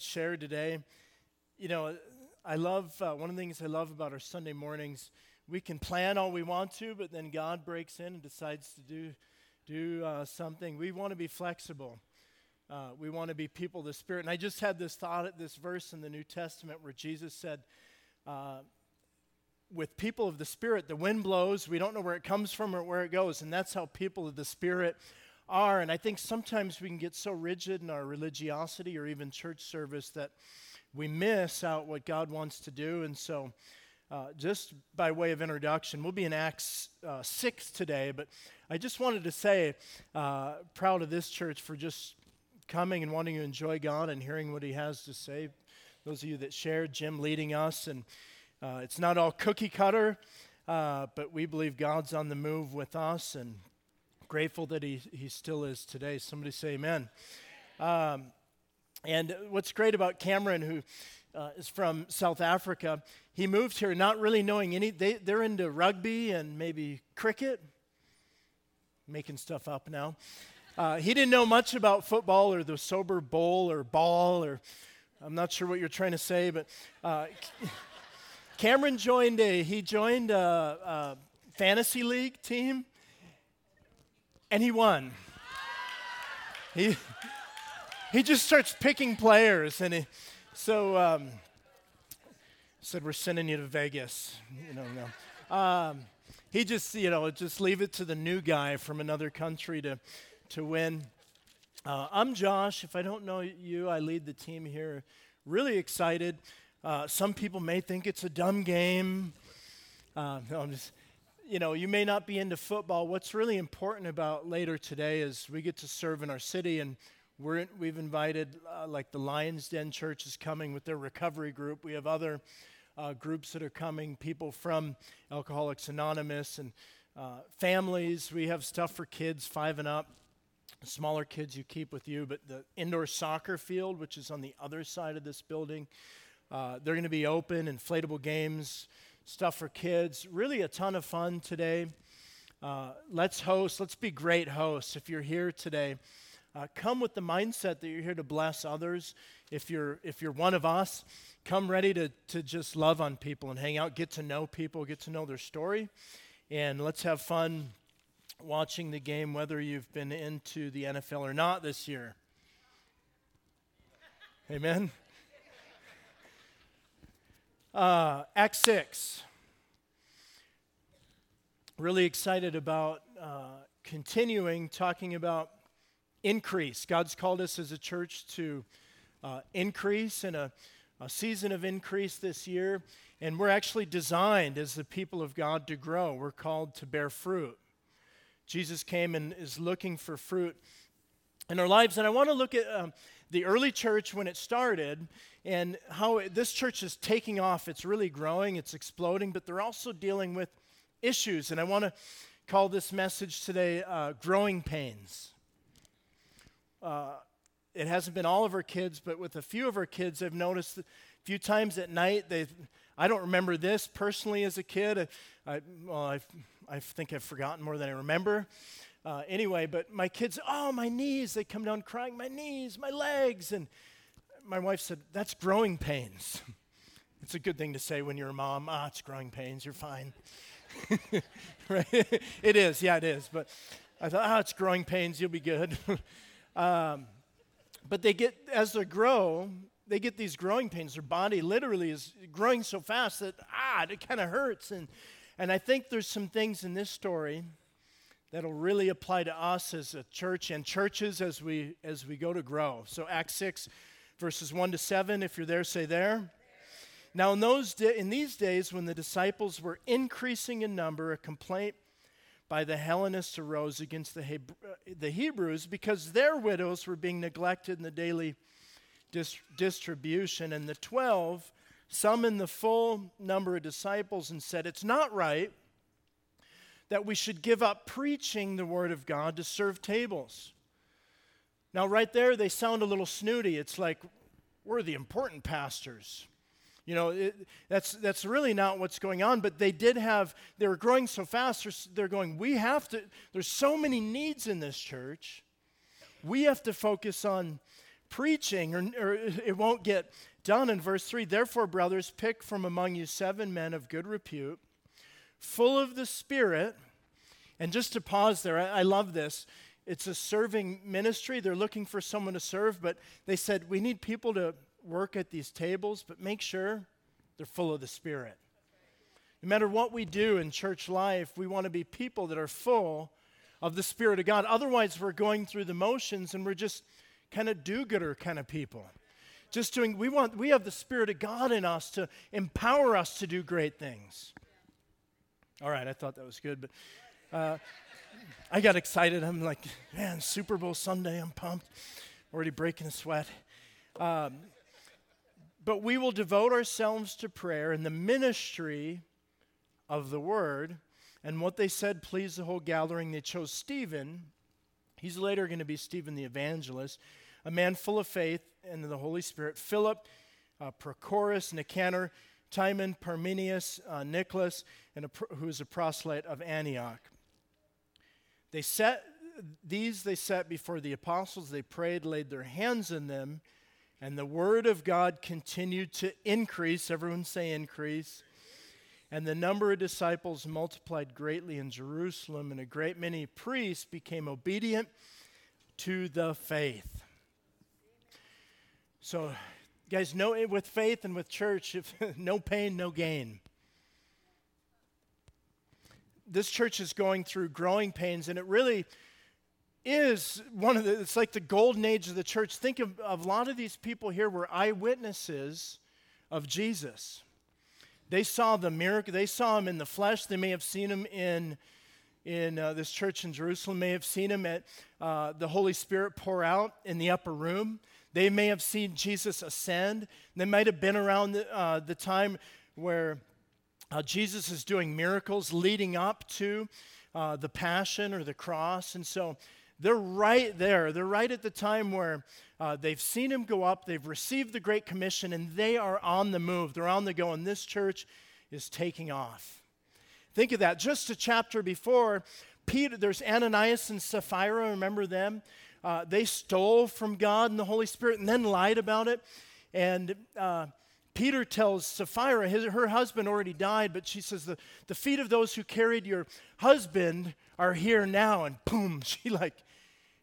shared today. You know, I love, uh, one of the things I love about our Sunday mornings, we can plan all we want to, but then God breaks in and decides to do, do uh, something. We want to be flexible. Uh, we want to be people of the Spirit. And I just had this thought at this verse in the New Testament where Jesus said, uh, with people of the Spirit, the wind blows. We don't know where it comes from or where it goes. And that's how people of the Spirit are. And I think sometimes we can get so rigid in our religiosity or even church service that we miss out what God wants to do. And so, uh, just by way of introduction, we'll be in Acts uh, 6 today, but I just wanted to say, uh, proud of this church for just coming and wanting to enjoy God and hearing what He has to say. Those of you that shared, Jim leading us, and uh, it's not all cookie cutter, uh, but we believe God's on the move with us, and grateful that he, he still is today. Somebody say amen. Um, and what's great about Cameron, who uh, is from South Africa, he moved here not really knowing any, they, they're into rugby and maybe cricket. Making stuff up now. Uh, he didn't know much about football or the sober bowl or ball or I'm not sure what you're trying to say, but uh, Cameron joined a he joined a, a fantasy league team and he won. He, he just starts picking players, and he, so um, said, "We're sending you to Vegas." You know, no. Um, he just, you know, just leave it to the new guy from another country to, to win. Uh, I'm Josh. If I don't know you, I lead the team here. Really excited. Uh, some people may think it's a dumb game. Uh, no, I'm just you know, you may not be into football. What's really important about later today is we get to serve in our city, and we're, we've invited, uh, like the Lions Den Church is coming with their recovery group. We have other uh, groups that are coming, people from Alcoholics Anonymous and uh, families. We have stuff for kids, five and up. Smaller kids you keep with you, but the indoor soccer field, which is on the other side of this building, uh, they're going to be open, inflatable games stuff for kids. Really a ton of fun today. Uh, let's host, let's be great hosts. If you're here today, uh, come with the mindset that you're here to bless others. If you're, if you're one of us, come ready to, to just love on people and hang out, get to know people, get to know their story. And let's have fun watching the game, whether you've been into the NFL or not this year. Amen. Uh, Act 6. Really excited about uh, continuing talking about increase. God's called us as a church to uh, increase in a, a season of increase this year. And we're actually designed as the people of God to grow. We're called to bear fruit. Jesus came and is looking for fruit in our lives. And I want to look at um, the early church when it started and how it, this church is taking off. It's really growing, it's exploding, but they're also dealing with issues. And I want to call this message today uh, Growing Pains. Uh, it hasn't been all of our kids, but with a few of our kids, I've noticed a few times at night, they I don't remember this personally as a kid. I, I well, i I think I've forgotten more than I remember. Uh, anyway, but my kids, oh, my knees, they come down crying, my knees, my legs. And my wife said, that's growing pains. It's a good thing to say when you're a mom. Ah, it's growing pains, you're fine. right? it is, yeah, it is. But I thought, ah, it's growing pains, you'll be good. um, but they get, as they grow, they get these growing pains. Their body literally is growing so fast that, ah, it kind of hurts. And, and I think there's some things in this story that'll really apply to us as a church and churches as we as we go to grow. So Acts 6 verses 1 to 7. If you're there, say there. Now, in, those di- in these days, when the disciples were increasing in number, a complaint by the Hellenists arose against the, the Hebrews because their widows were being neglected in the daily dis- distribution. And the twelve summoned the full number of disciples and said, It's not right that we should give up preaching the word of God to serve tables. Now, right there, they sound a little snooty. It's like, we're the important pastors. You know, it, that's, that's really not what's going on, but they did have, they were growing so fast, they're, going, we have to, there's so many needs in this church. We have to focus on preaching, or, or it won't get done. In verse 3, therefore, brothers, pick from among you seven men of good repute, full of the Spirit. And just to pause there, I, I love this. It's a serving ministry. They're looking for someone to serve, but they said, we need people to work at these tables, but make sure they're full of the Spirit. No matter what we do in church life, we want to be people that are full of the Spirit of God. Otherwise, we're going through the motions and we're just kind of do gooder kind of people. Just doing, we want, we have the Spirit of God in us to empower us to do great things. All right, I thought that was good, but uh, I got excited. I'm like, man, Super Bowl Sunday, I'm pumped. Already breaking a sweat. Um, but we will devote ourselves to prayer and the ministry of the word. And what they said pleased the whole gathering. They chose Stephen. He's later going to be Stephen the evangelist, a man full of faith and the Holy Spirit. Philip, uh, Prochorus, Nicanor, Timon, Parmenius, uh, Nicholas, and a, who is a proselyte of Antioch. They set these they set before the apostles. They prayed, laid their hands on them, and the word of God continued to increase. Everyone say increase. And the number of disciples multiplied greatly in Jerusalem, and a great many priests became obedient to the faith. So, guys, know with faith and with church, if, no pain, no gain. This church is going through growing pains, and it really is one of the, it's like the golden age of the church. Think of, of a lot of these people here were eyewitnesses of Jesus. They saw the miracle. They saw him in the flesh. They may have seen him in, in uh, this church in Jerusalem, may have seen him at uh, the Holy Spirit pour out in the upper room. They may have seen Jesus ascend. They might have been around the, uh, the time where uh, Jesus is doing miracles leading up to uh, the passion or the cross. And so they're right there. They're right at the time where uh, they've seen him go up, they've received the Great Commission, and they are on the move. They're on the go, and this church is taking off. Think of that. Just a chapter before, Peter, there's Ananias and Sapphira, remember them? Uh, they stole from God and the Holy Spirit and then lied about it. And uh, Peter tells Sapphira, his, her husband already died, but she says, the, the feet of those who carried your husband are here now. And boom, she like,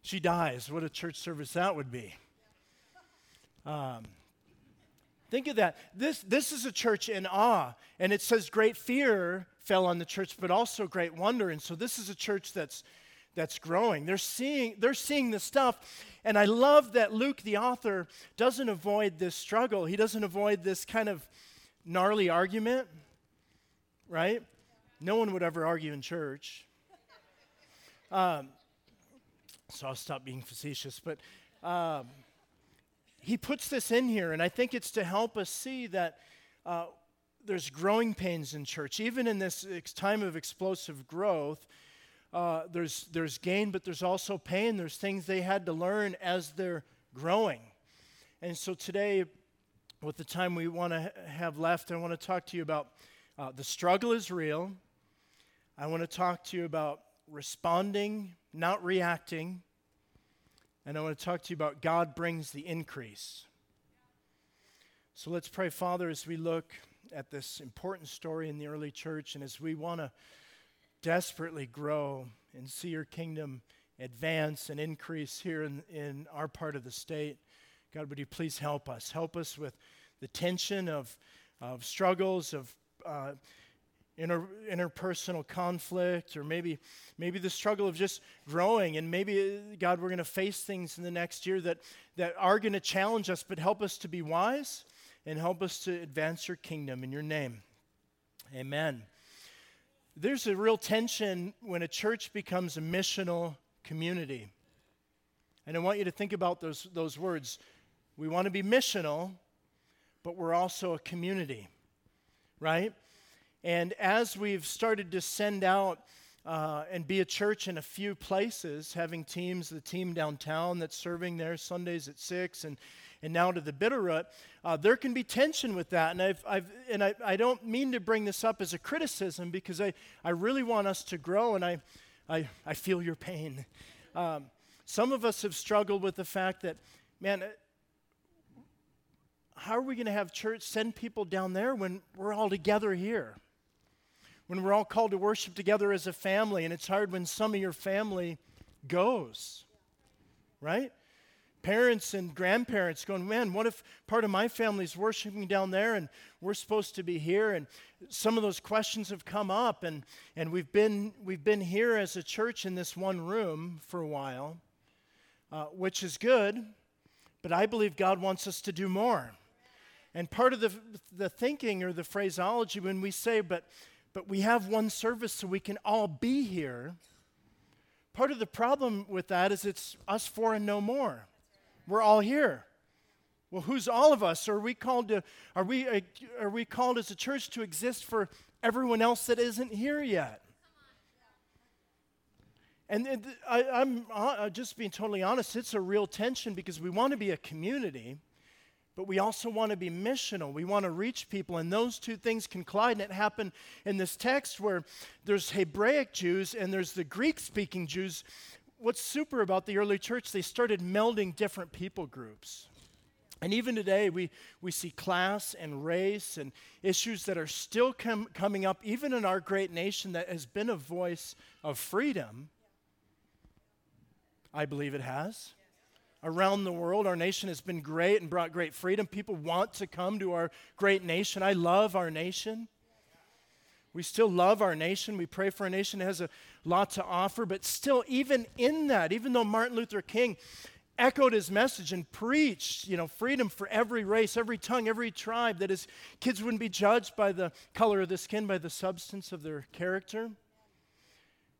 she dies. What a church service that would be. Um, think of that. This, this is a church in awe. And it says great fear fell on the church, but also great wonder. And so this is a church that's, that's growing. They're seeing, they're seeing the stuff. And I love that Luke, the author, doesn't avoid this struggle. He doesn't avoid this kind of gnarly argument, right? No one would ever argue in church. Um, so I'll stop being facetious. But um, he puts this in here, and I think it's to help us see that uh, there's growing pains in church. Even in this time of explosive growth, uh, there's, there's gain, but there's also pain. There's things they had to learn as they're growing. And so today, with the time we want to have left, I want to talk to you about uh, the struggle is real. I want to talk to you about responding, not reacting. And I want to talk to you about God brings the increase. So let's pray, Father, as we look at this important story in the early church and as we want to desperately grow and see your kingdom advance and increase here in, in our part of the state. God, would you please help us? Help us with the tension of, of struggles, of uh, inter, interpersonal conflict, or maybe, maybe the struggle of just growing. And maybe, uh, God, we're going to face things in the next year that, that are going to challenge us, but help us to be wise and help us to advance your kingdom in your name. Amen. There's a real tension when a church becomes a missional community. And I want you to think about those, those words. We want to be missional, but we're also a community, right? And as we've started to send out uh, and be a church in a few places, having teams, the team downtown that's serving there Sundays at 6 and, and now to the Bitterroot, uh, there can be tension with that. And, I've, I've, and I, I don't mean to bring this up as a criticism because I, I really want us to grow and I, I, I feel your pain. Um, some of us have struggled with the fact that, man, how are we going to have church send people down there when we're all together here? When we're all called to worship together as a family, and it's hard when some of your family goes, right? Parents and grandparents going, man, what if part of my family's worshiping down there and we're supposed to be here? And some of those questions have come up, and, and we've, been, we've been here as a church in this one room for a while, uh, which is good, but I believe God wants us to do more. And part of the, the thinking or the phraseology when we say, but, but we have one service so we can all be here, part of the problem with that is it's us four and no more. We're all here. Well, who's all of us? Are we called to are we uh, are we called as a church to exist for everyone else that isn't here yet? And, I, am uh, just being totally honest, it's a real tension because we want to be a community, but we also want to be missional. We want to reach people, and those two things can collide. And it happened in this text where there's Hebraic Jews and there's the Greek speaking Jews. What's super about the early church, they started melding different people groups. And even today, we, we see class and race and issues that are still com- coming up, even in our great nation that has been a voice of freedom. I believe it has around the world. Our nation has been great and brought great freedom. People want to come to our great nation. I love our nation. We still love our nation. We pray for a nation that has a lot to offer. But still, even in that, even though Martin Luther King echoed his message and preached, you know, freedom for every race, every tongue, every tribe, that his kids wouldn't be judged by the color of the skin, by the substance of their character,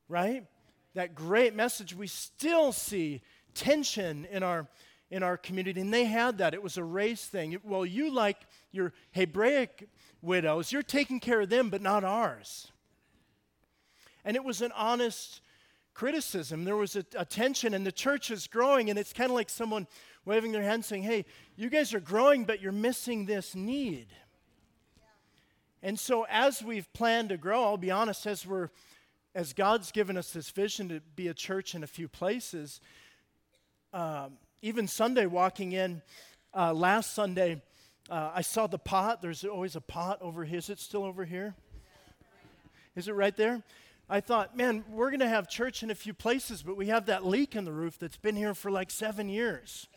right? That great message, we still see tension in our in our community, and they had that. It was a race thing. Well, you like your Hebraic widows, you're taking care of them, but not ours. And it was an honest criticism. There was a, a tension, and the church is growing, and it's kind of like someone waving their hand saying, Hey, you guys are growing, but you're missing this need. And so, as we've planned to grow, I'll be honest, as we're as God's given us this vision to be a church in a few places, um, even Sunday walking in, uh, last Sunday, uh, I saw the pot. There's always a pot over here. Is it still over here? Is it right there? I thought, man, we're going to have church in a few places, but we have that leak in the roof that's been here for like seven years.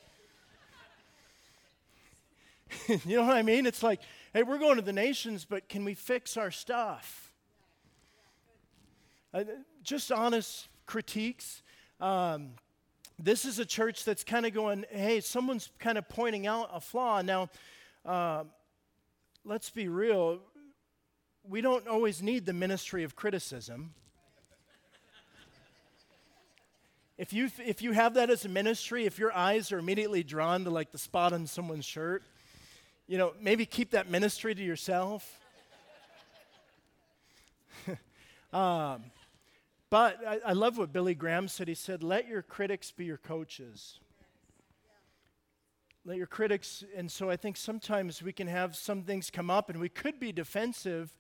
you know what I mean? It's like, hey, we're going to the nations, but can we fix our stuff? Uh, just honest critiques. Um, this is a church that's kind of going, hey, someone's kind of pointing out a flaw. Now, uh, let's be real. We don't always need the ministry of criticism. if you, if you have that as a ministry, if your eyes are immediately drawn to like the spot on someone's shirt, you know, maybe keep that ministry to yourself. um, but I, I love what Billy Graham said. He said, Let your critics be your coaches. Let your critics, and so I think sometimes we can have some things come up and we could be defensive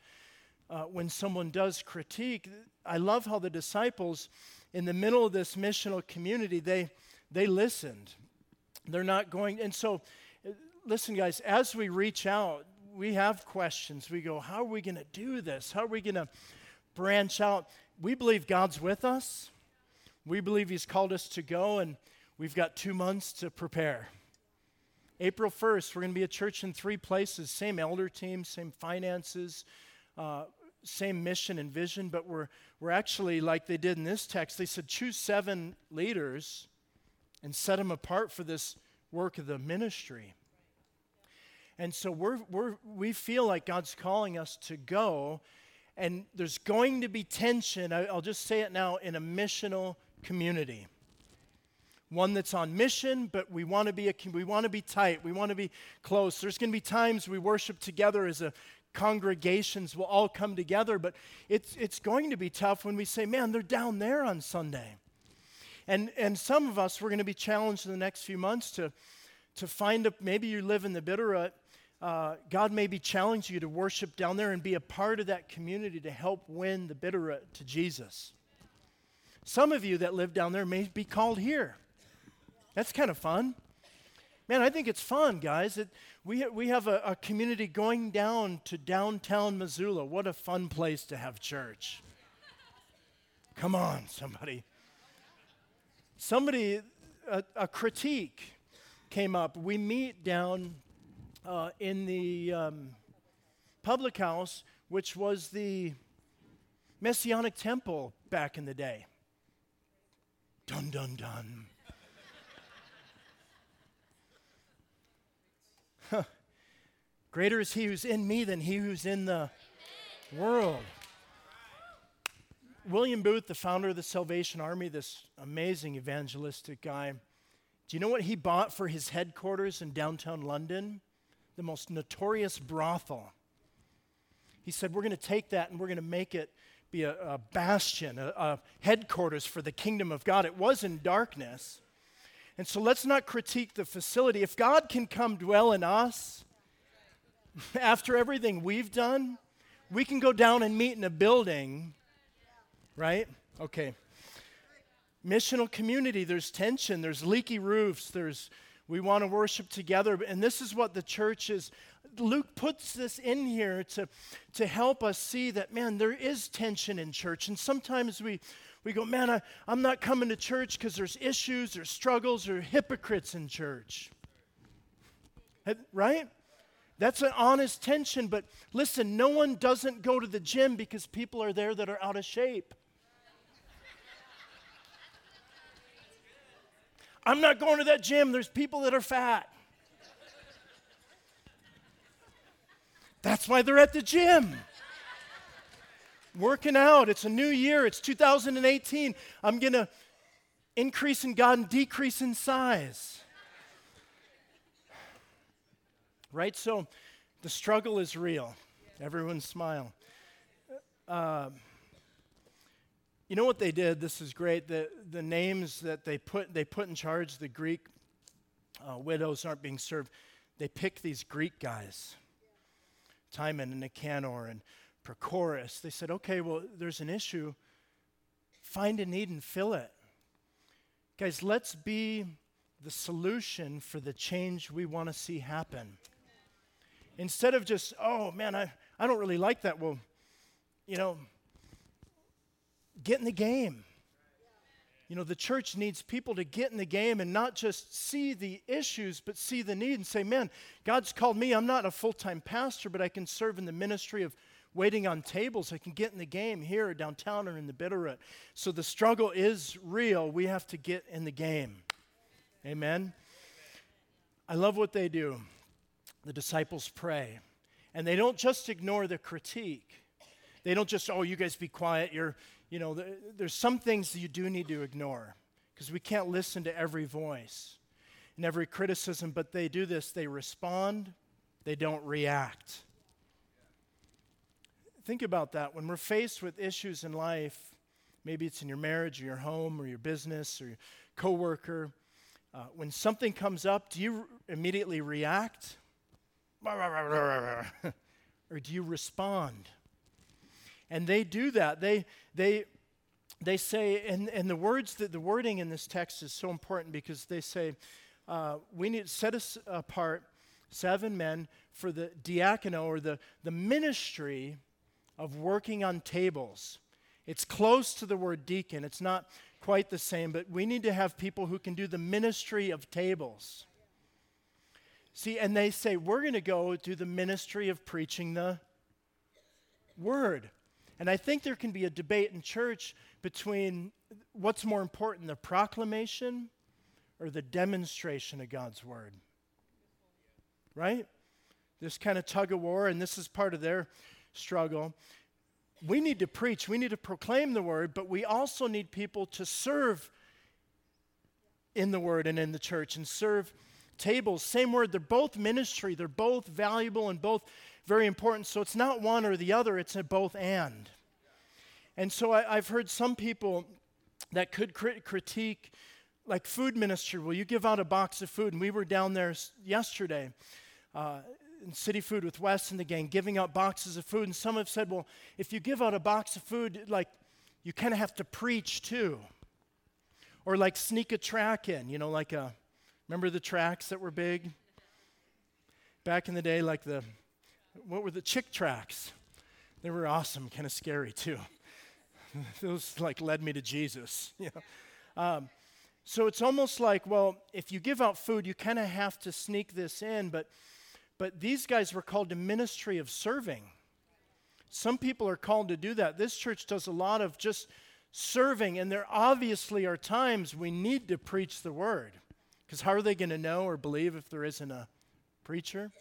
uh, when someone does critique. I love how the disciples, in the middle of this missional community, they, they listened. They're not going, and so listen, guys, as we reach out, we have questions. We go, How are we going to do this? How are we going to branch out? We believe God's with us. We believe He's called us to go, and we've got two months to prepare. April 1st, we're going to be a church in three places same elder team, same finances, uh, same mission and vision, but we're, we're actually, like they did in this text, they said choose seven leaders and set them apart for this work of the ministry. And so we're, we're, we feel like God's calling us to go and there's going to be tension, I'll just say it now, in a missional community. One that's on mission, but we want to be a, we want to be tight. We want to be close. There's going to be times we worship together as a congregations will all come together, but it's, it's going to be tough when we say, man, they're down there on Sunday. And, and some of us, we're going to be challenged in the next few months to, to find a, maybe you live in the Bitterroot uh, God may be challenging you to worship down there and be a part of that community to help win the Bitterroot to Jesus. Some of you that live down there may be called here. That's kind of fun. Man, I think it's fun, guys. It, we, we have a, a community going down to downtown Missoula. What a fun place to have church. Come on, somebody. Somebody, a, a critique came up. We meet down uh, in the um, public house, which was the Masonic temple back in the day. Dun, dun, dun. Greater is he who's in me than he who's in the world. William Booth, the founder of the Salvation Army, this amazing evangelistic guy, do you know what he bought for his headquarters in downtown London? The most notorious brothel. He said, We're going to take that and we're going to make it be a, a bastion, a, a headquarters for the kingdom of God. It was in darkness. And so let's not critique the facility. If God can come dwell in us after everything we've done, we can go down and meet in a building right? Okay. Missional community, there's tension, there's leaky roofs, there's we want to worship together. And this is what the church is. Luke puts this in here to, to help us see that, man, there is tension in church. And sometimes we, we go, man, I, I'm not coming to church because there's issues, there's struggles, or hypocrites in church. Right? That's an honest tension. But listen, no one doesn't go to the gym because people are there that are out of shape. I'm not going to that gym. There's people that are fat. That's why they're at the gym. Working out. It's a new year. It's 2018. I'm going to increase in God and decrease in size. Right? So the struggle is real. Everyone smile. Uh, you know what they did? This is great. The, the names that they put, they put in charge, the Greek uh, widows aren't being served. They pick these Greek guys, Timon and Nicanor and Prochorus. They said, okay, well, there's an issue. Find a need and fill it. Guys, let's be the solution for the change we want to see happen. Instead of just, oh man, I, I don't really like that. Well, you know, get in the game. You know, the church needs people to get in the game and not just see the issues, but see the need and say, man, God's called me. I'm not a full time pastor, but I can serve in the ministry of waiting on tables. I can get in the game here or downtown or in the Bitterroot. So the struggle is real. We have to get in the game. Amen. I love what they do. The disciples pray, and they don't just ignore the critique. They don't just, oh, you guys be quiet. You're, you know, there's some things you do need to ignore because we can't listen to every voice and every criticism, but they do this. They respond, they don't react. Think about that. When we're faced with issues in life, maybe it's in your marriage or your home or your business or your coworker, uh, when something comes up, do you immediately react? or do you respond? And they do that. They, they, they say, and, and the words that the wording in this text is so important because they say, uh, we need to set us apart seven men for the diacono or the, the ministry of working on tables. It's close to the word deacon. It's not quite the same, but we need to have people who can do the ministry of tables. See, and they say, we're going to go do the ministry of preaching the word. And I think there can be a debate in church between what's more important, the proclamation or the demonstration of God's word. Right? This kind of tug of war, and this is part of their struggle. We need to preach, we need to proclaim the word, but we also need people to serve in the word and in the church and serve tables. Same word, they're both ministry, they're both valuable and both very important. So it's not one or the other, it's a both and. And so I, have heard some people that could crit- critique, like food ministry. Will you give out a box of food? And we were down there yesterday uh, in City Food with Wes and the gang, giving out boxes of food. And some have said, well, if you give out a box of food, like you kind of have to preach too. Or like sneak a track in, you know, like a Remember the tracks that were big? Back in the day, like the, what were the Chick tracts? They were awesome, kind of scary too. Those like led me to Jesus. You know? Um, so it's almost like, well, if you give out food, you kind of have to sneak this in, but but these guys were called to ministry of serving. Some people are called to do that. This church does a lot of just serving, and there obviously are times we need to preach the word. Because how are they going to know or believe if there isn't a preacher?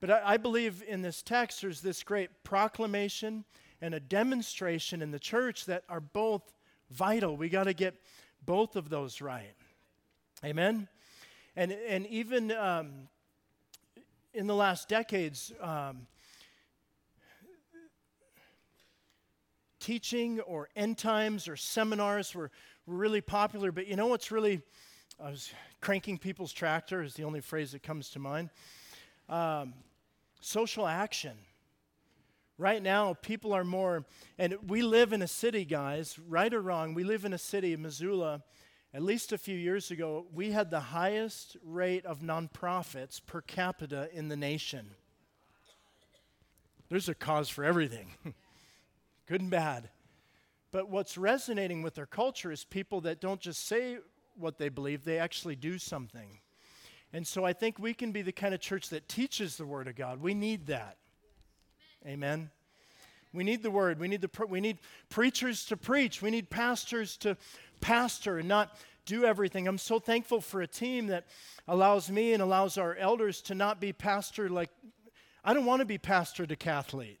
But I, I, believe in this text there's this great proclamation and a demonstration in the church that are both vital. We got to get both of those right. Amen? And, and even um, in the last decades, um, teaching or end times or seminars were, really popular. But you know what's really, I was cranking people's tractor is the only phrase that comes to mind. Um, social action. Right now, people are more, and we live in a city, guys, right or wrong, we live in a city, Missoula. At least a few years ago, we had the highest rate of nonprofits per capita in the nation. There's a cause for everything, good and bad. But what's resonating with our culture is people that don't just say what they believe, they actually do something. And so I think we can be the kind of church that teaches the Word of God. We need that. Amen. We need the Word. We need, the, we need preachers to preach. We need pastors to pastor and not do everything. I'm so thankful for a team that allows me and allows our elders to not be pastor like, I don't want to be pastor decathlete.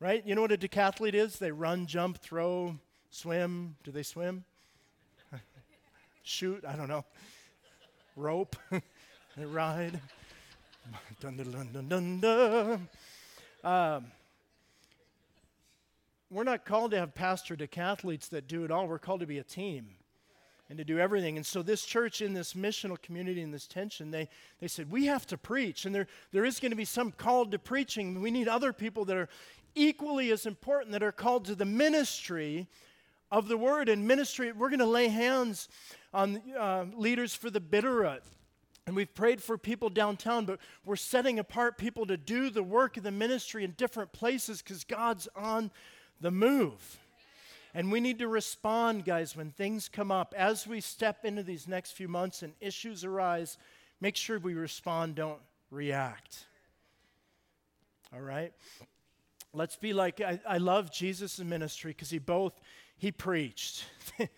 Right? You know what a decathlete is? They run, jump, throw, swim. Do they swim? Shoot? I don't know. Rope. and ride. Dun, dun, dun, dun, dun. Um, we're not called to have pastor decathletes that do it all. We're called to be a team and to do everything. And so this church in this missional community in this tension, they, they said, we have to preach. And there, there is going to be some called to preaching. We need other people that are equally as important that are called to the ministry of the word and ministry. We're going to lay hands on uh, leaders for the Bitterroot. And we've prayed for people downtown, but we're setting apart people to do the work of the ministry in different places because God's on the move. And we need to respond, guys, when things come up. As we step into these next few months and issues arise, make sure we respond, don't react. All right? Let's be like, I, I love Jesus' ministry because he both, he preached. the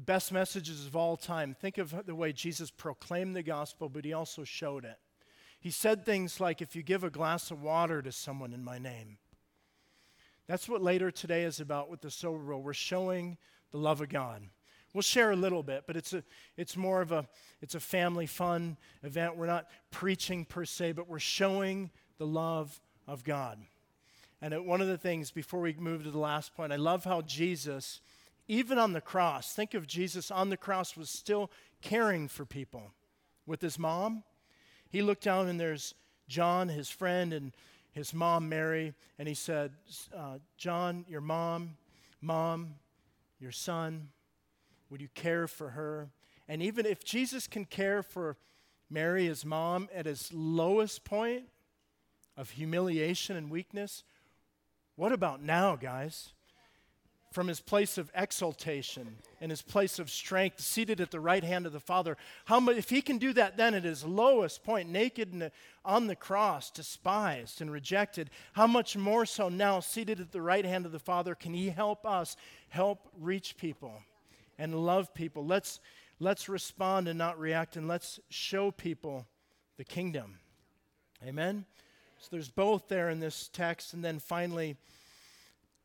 best messages of all time. Think of the way Jesus proclaimed the gospel, but he also showed it. He said things like, If you give a glass of water to someone in my name, that's what later today is about with the sober roll. We're showing the love of God. We'll share a little bit, but it's a it's more of a it's a family fun event. We're not preaching per se, but we're showing the love of God. And one of the things before we move to the last point, I love how Jesus, even on the cross, think of Jesus on the cross was still caring for people. With his mom, he looked down and there's John, his friend, and his mom, Mary, and he said, uh, John, your mom, mom, your son, would you care for her? And even if Jesus can care for Mary, his mom, at his lowest point of humiliation and weakness, what about now, guys? from his place of exaltation and his place of strength, seated at the right hand of the Father. How much, if he can do that then at his lowest point, naked and on the cross, despised and rejected, how much more so now, seated at the right hand of the Father, can he help us help reach people and love people? Let's, let's respond and not react, and let's show people the kingdom. Amen? So there's both there in this text, and then finally,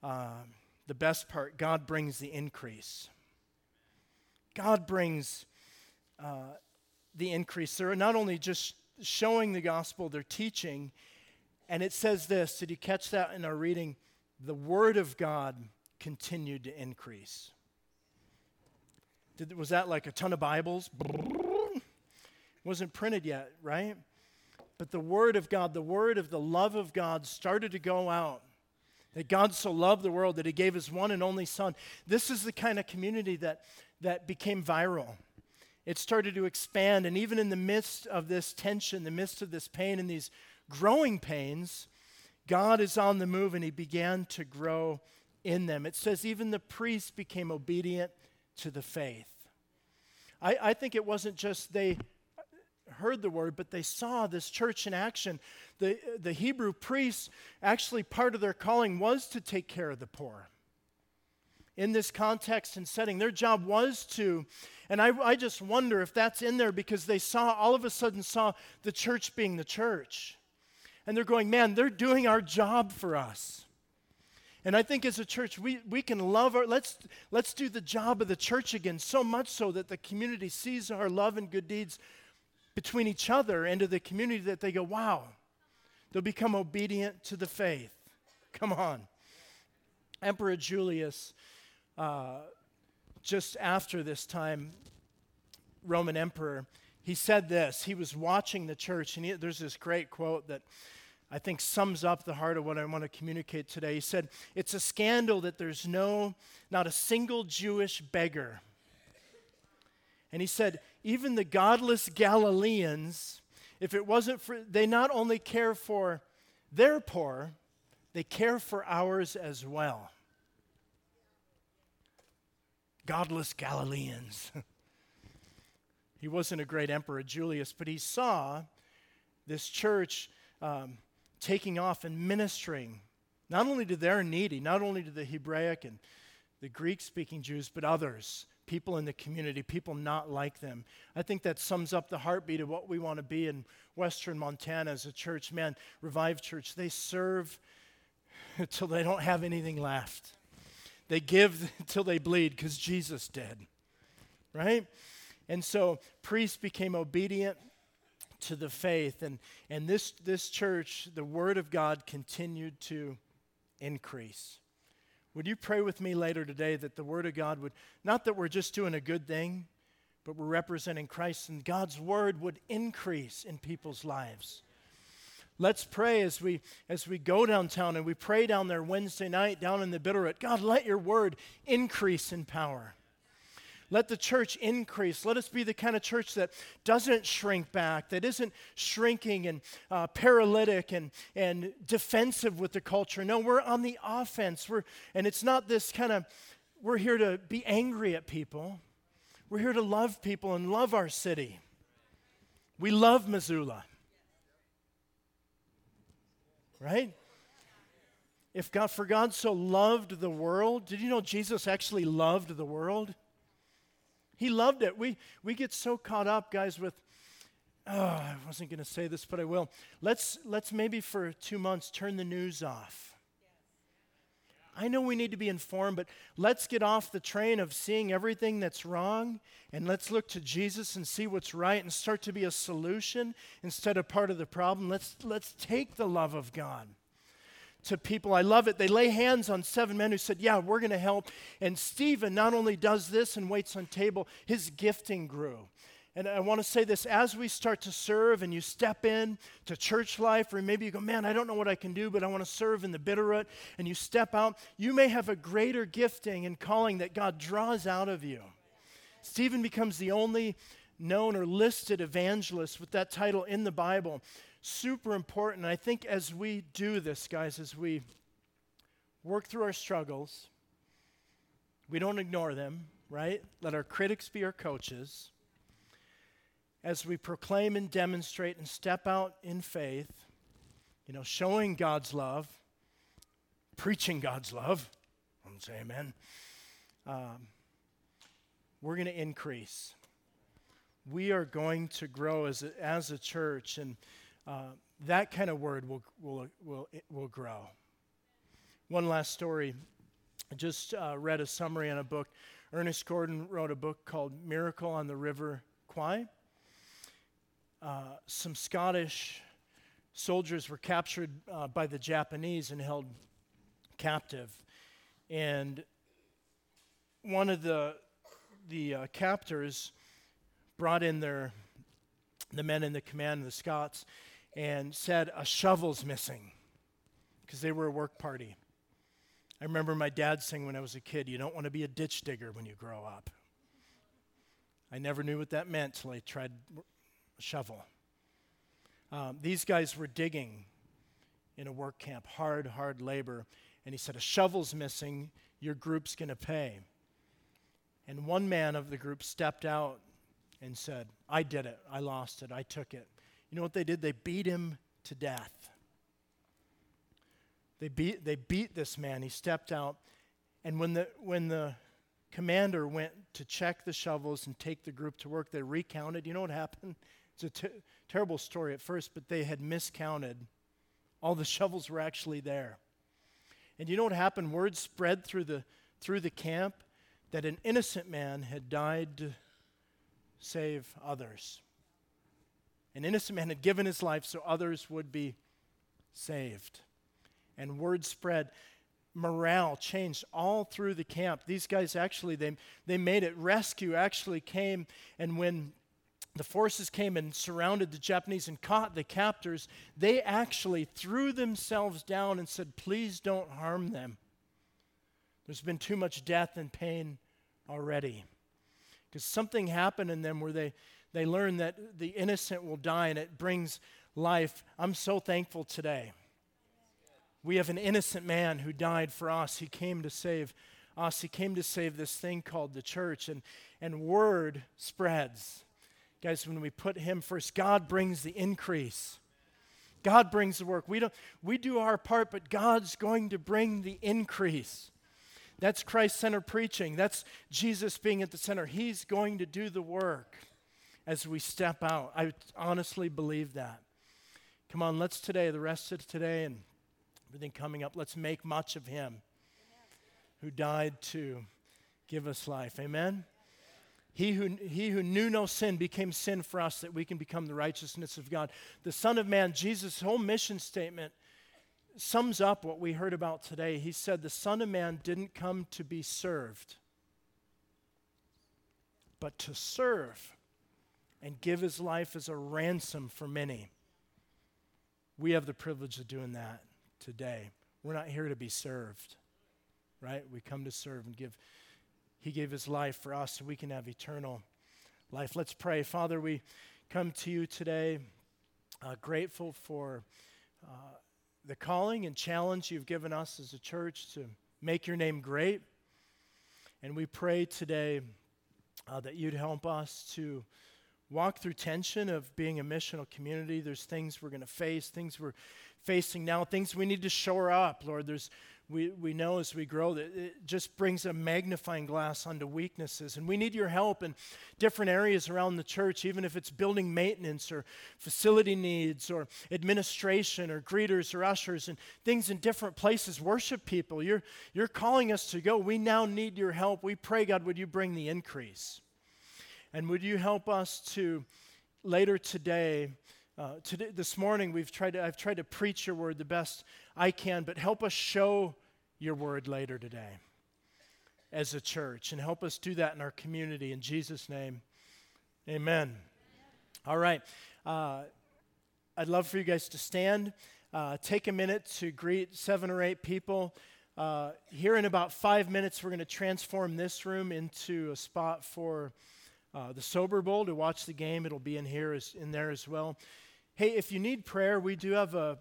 uh, the best part God brings the increase. God brings uh, the increase. They're not only just showing the gospel, they're teaching. And it says this did you catch that in our reading? The word of God continued to increase. Did, was that like a ton of Bibles? Wasn't printed yet, right? But the word of God, the word of the love of God started to go out that God so loved the world that he gave his one and only son. This is the kind of community that, that became viral. It started to expand, and even in the midst of this tension, the midst of this pain and these growing pains, God is on the move and he began to grow in them. It says, even the priests became obedient to the faith. I, I think it wasn't just they heard the word, but they saw this church in action. The, the Hebrew priests, actually, part of their calling was to take care of the poor. In this context and setting, their job was to, and I, I just wonder if that's in there because they saw, all of a sudden, saw the church being the church. And they're going, man, they're doing our job for us. And I think as a church, we, we can love our, let's, let's do the job of the church again, so much so that the community sees our love and good deeds between each other and to the community that they go, wow, they'll become obedient to the faith. Come on. Emperor Julius, uh, just after this time, Roman emperor, he said this. He was watching the church, and he, there's this great quote that I think sums up the heart of what I want to communicate today. He said, It's a scandal that there's no, not a single Jewish beggar and he said, even the godless Galileans, if it wasn't for, they not only care for their poor, they care for ours as well. Godless Galileans. he wasn't a great emperor, Julius, but he saw this church um, taking off and ministering not only to their needy, not only to the Hebraic and the Greek speaking Jews, but others people in the community, people not like them. I think that sums up the heartbeat of what we want to be in Western Montana as a church. Man, Revive Church, they serve until they don't have anything left. They give until they bleed because Jesus did, right? And so priests became obedient to the faith, and, and this, this church, the Word of God continued to increase. Would you pray with me later today that the Word of God would, not that we're just doing a good thing, but we're representing Christ and God's Word would increase in people's lives? Let's pray as we as we go downtown and we pray down there Wednesday night down in the Bitterroot. God, let your word increase in power. Let the church increase. Let us be the kind of church that doesn't shrink back, that isn't shrinking and uh, paralytic and, and defensive with the culture. No, we're on the offense. We're, and it's not this kind of, we're here to be angry at people. We're here to love people and love our city. We love Missoula. Right? If God, for God so loved the world, did you know Jesus actually loved the world? He loved it. We, we get so caught up, guys, with, oh, I wasn't going to say this, but I will. Let's, let's maybe for two months turn the news off. I know we need to be informed, but let's get off the train of seeing everything that's wrong and let's look to Jesus and see what's right and start to be a solution instead of part of the problem. Let's, let's take the love of God to people. I love it. They lay hands on seven men who said, Yeah, we're going to help. And Stephen not only does this and waits on table, his gifting grew. And I want to say this as we start to serve and you step in to church life, or maybe you go, Man, I don't know what I can do, but I want to serve in the Bitterroot, and you step out, you may have a greater gifting and calling that God draws out of you. Stephen becomes the only known or listed evangelist with that title in the Bible super important. I think as we do this, guys, as we work through our struggles, we don't ignore them, right? Let our critics be our coaches. As we proclaim and demonstrate and step out in faith, you know, showing God's love, preaching God's love, I'm say amen. Um, we're going to increase. We are going to grow as a, as a church. And uh, that kind of word will, will, will, will grow. One last story. I just uh, read a summary on a book. Ernest Gordon wrote a book called Miracle on the River Kwai. Uh, some Scottish soldiers were captured uh, by the Japanese and held captive. And one of the, the uh, captors brought in their, the men in the command of the Scots and said, A shovel's missing because they were a work party. I remember my dad saying when I was a kid, You don't want to be a ditch digger when you grow up. I never knew what that meant till I tried a shovel. Um, these guys were digging in a work camp, hard, hard labor. And he said, A shovel's missing, your group's going to pay. And one man of the group stepped out and said, I did it. I lost it. I took it. You know what they did? They beat him to death. They beat, they beat this man. He stepped out. And when the, when the commander went to check the shovels and take the group to work, they recounted. You know what happened? It's a ter- terrible story at first, but they had miscounted. All the shovels were actually there. And you know what happened? Word spread through the, through the camp that an innocent man had died to save others. An innocent man had given his life so others would be saved. And word spread. Morale changed all through the camp. These guys actually, they, they made it. Rescue actually came, and when the forces came and surrounded the Japanese and caught the captors, they actually threw themselves down and said, Please don't harm them. There's been too much death and pain already. Because something happened in them where they, they learn that the innocent will die and it brings life. I'm so thankful today. We have an innocent man who died for us. He came to save us. He came to save this thing called the church. And, and word spreads. Guys, when we put him first, God brings the increase. God brings the work. We, don't, we do our part, but God's going to bring the increase. That's Christ centered preaching. That's Jesus being at the center. He's going to do the work as we step out. I honestly believe that. Come on, let's today, the rest of today and everything coming up, let's make much of Him who died to give us life. Amen? He who, he who knew no sin became sin for us that we can become the righteousness of God. The Son of Man, Jesus' whole mission statement sums up what we heard about today. He said, The Son of Man didn't come to be served, but to serve and give his life as a ransom for many. We have the privilege of doing that today. We're not here to be served, right? We come to serve and give. He gave his life for us so we can have eternal life. Let's pray. Father, we come to you today uh, grateful for. Uh, the calling and challenge you've given us as a church to make your name great. And we pray today uh, that you'd help us to walk through tension of being a missional community. There's things we're going to face, things we're facing now, things we need to shore up, Lord. There's we, we know as we grow that it just brings a magnifying glass onto weaknesses. And we need your help in different areas around the church, even if it's building maintenance or facility needs or administration or greeters or ushers and things in different places. Worship people. You're, you're calling us to go. We now need your help. We pray, God, would you bring the increase? And would you help us to later today? Uh, today, this morning, we've tried to, I've tried to preach your word the best I can, but help us show your word later today as a church and help us do that in our community. In Jesus' name, amen. All right. Uh, I'd love for you guys to stand. Uh, take a minute to greet seven or eight people. Uh, here in about five minutes, we're going to transform this room into a spot for uh, the Sober Bowl to watch the game. It'll be in here, as, in there as well. Hey, if you need prayer, we do have a,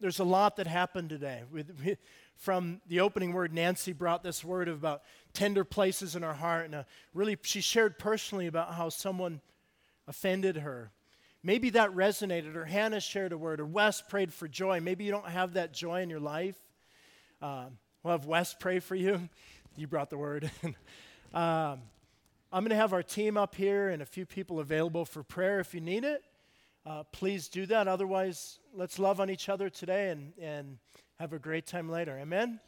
there's a lot that happened today. We, we, from the opening word, Nancy brought this word of about tender places in our heart. And uh, really, she shared personally about how someone offended her. Maybe that resonated, or Hannah shared a word, or Wes prayed for joy. Maybe you don't have that joy in your life. Uh, we'll have Wes pray for you. You brought the word. um, I'm going to have our team up here and a few people available for prayer if you need it uh, please do that. Otherwise, let's love on each other today and, and have a great time later. Amen?